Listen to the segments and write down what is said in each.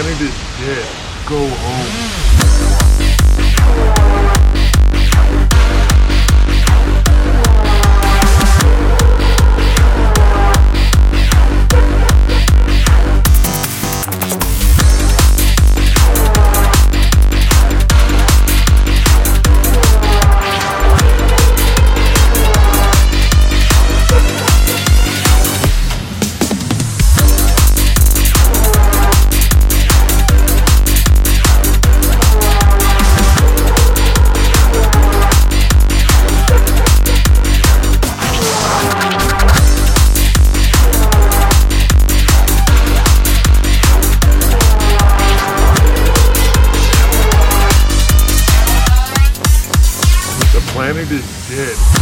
planet is dead. Go home. Planet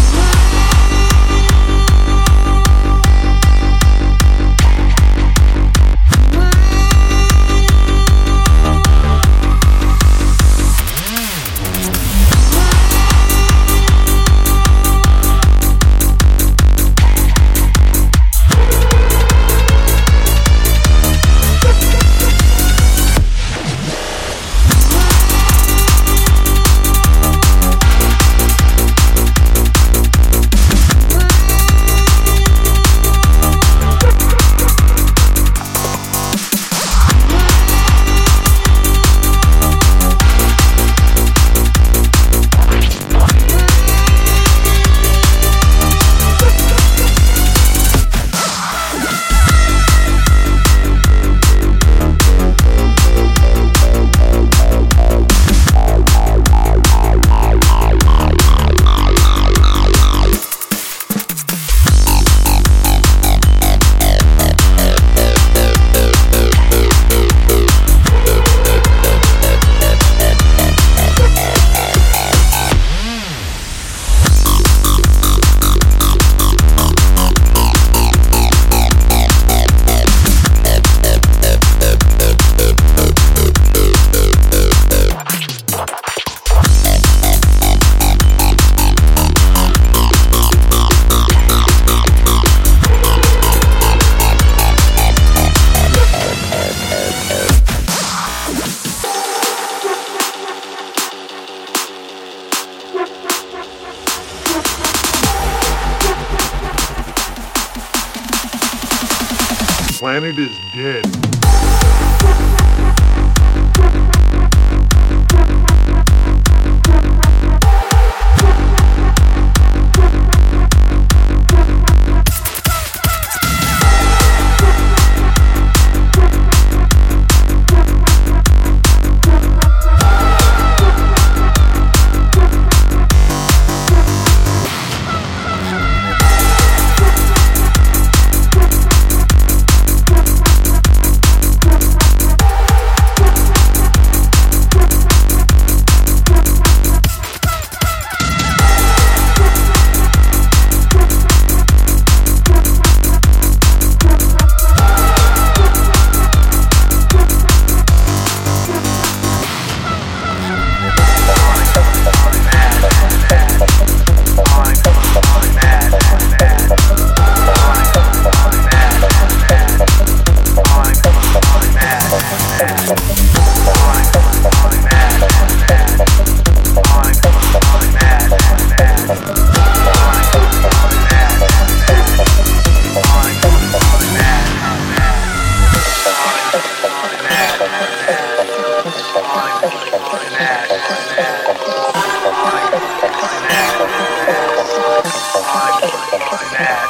Planet is dead.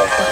The